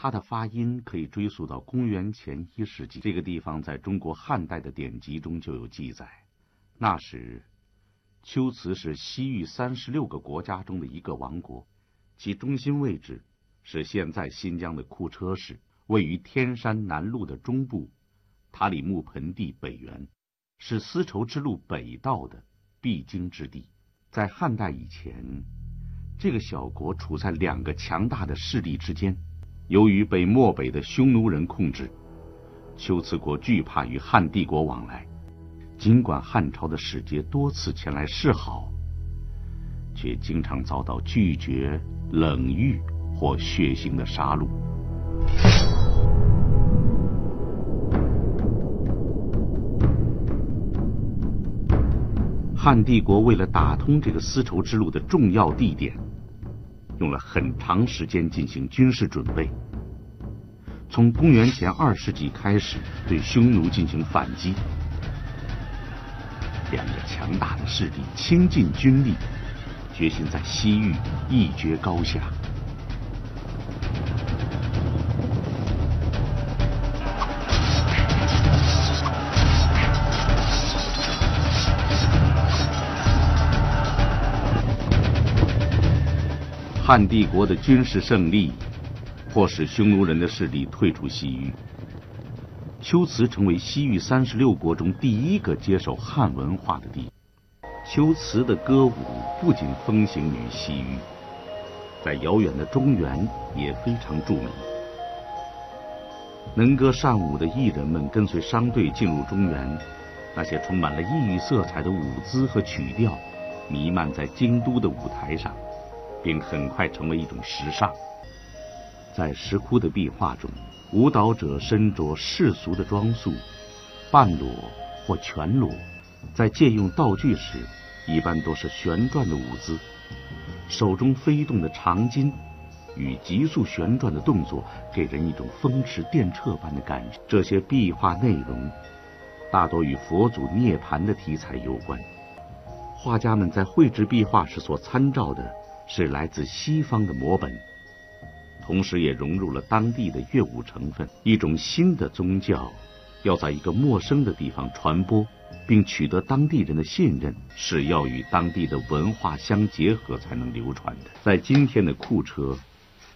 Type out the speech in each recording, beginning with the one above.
它的发音可以追溯到公元前一世纪。这个地方在中国汉代的典籍中就有记载。那时，龟兹是西域三十六个国家中的一个王国，其中心位置是现在新疆的库车市，位于天山南麓的中部，塔里木盆地北缘，是丝绸之路北道的必经之地。在汉代以前，这个小国处在两个强大的势力之间。由于被漠北的匈奴人控制，龟兹国惧怕与汉帝国往来。尽管汉朝的使节多次前来示好，却经常遭到拒绝、冷遇或血腥的杀戮。汉帝国为了打通这个丝绸之路的重要地点。用了很长时间进行军事准备，从公元前二世纪开始对匈奴进行反击。两个强大的势力倾尽军力，决心在西域一决高下。汉帝国的军事胜利，迫使匈奴人的势力退出西域。龟兹成为西域三十六国中第一个接受汉文化的地。龟兹的歌舞不仅风行于西域，在遥远的中原也非常著名。能歌善舞的艺人们跟随商队进入中原，那些充满了异域色彩的舞姿和曲调，弥漫在京都的舞台上。并很快成为一种时尚。在石窟的壁画中，舞蹈者身着世俗的装束，半裸或全裸。在借用道具时，一般都是旋转的舞姿，手中飞动的长巾与急速旋转的动作，给人一种风驰电掣般的感觉。这些壁画内容大多与佛祖涅槃的题材有关。画家们在绘制壁画时所参照的。是来自西方的摹本，同时也融入了当地的乐舞成分。一种新的宗教要在一个陌生的地方传播，并取得当地人的信任，是要与当地的文化相结合才能流传的。在今天的库车，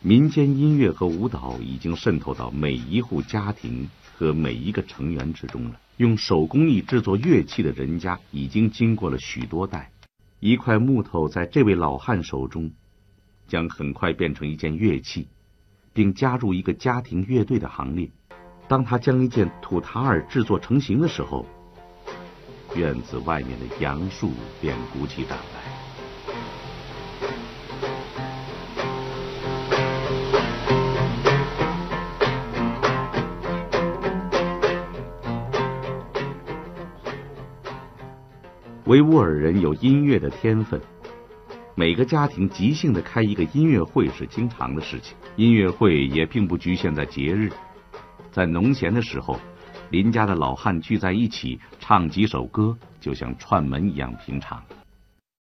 民间音乐和舞蹈已经渗透到每一户家庭和每一个成员之中了。用手工艺制作乐器的人家已经经过了许多代。一块木头在这位老汉手中，将很快变成一件乐器，并加入一个家庭乐队的行列。当他将一件土塔尔制作成型的时候，院子外面的杨树便鼓起掌来。维吾尔人有音乐的天分，每个家庭即兴的开一个音乐会是经常的事情。音乐会也并不局限在节日，在农闲的时候，邻家的老汉聚在一起唱几首歌，就像串门一样平常。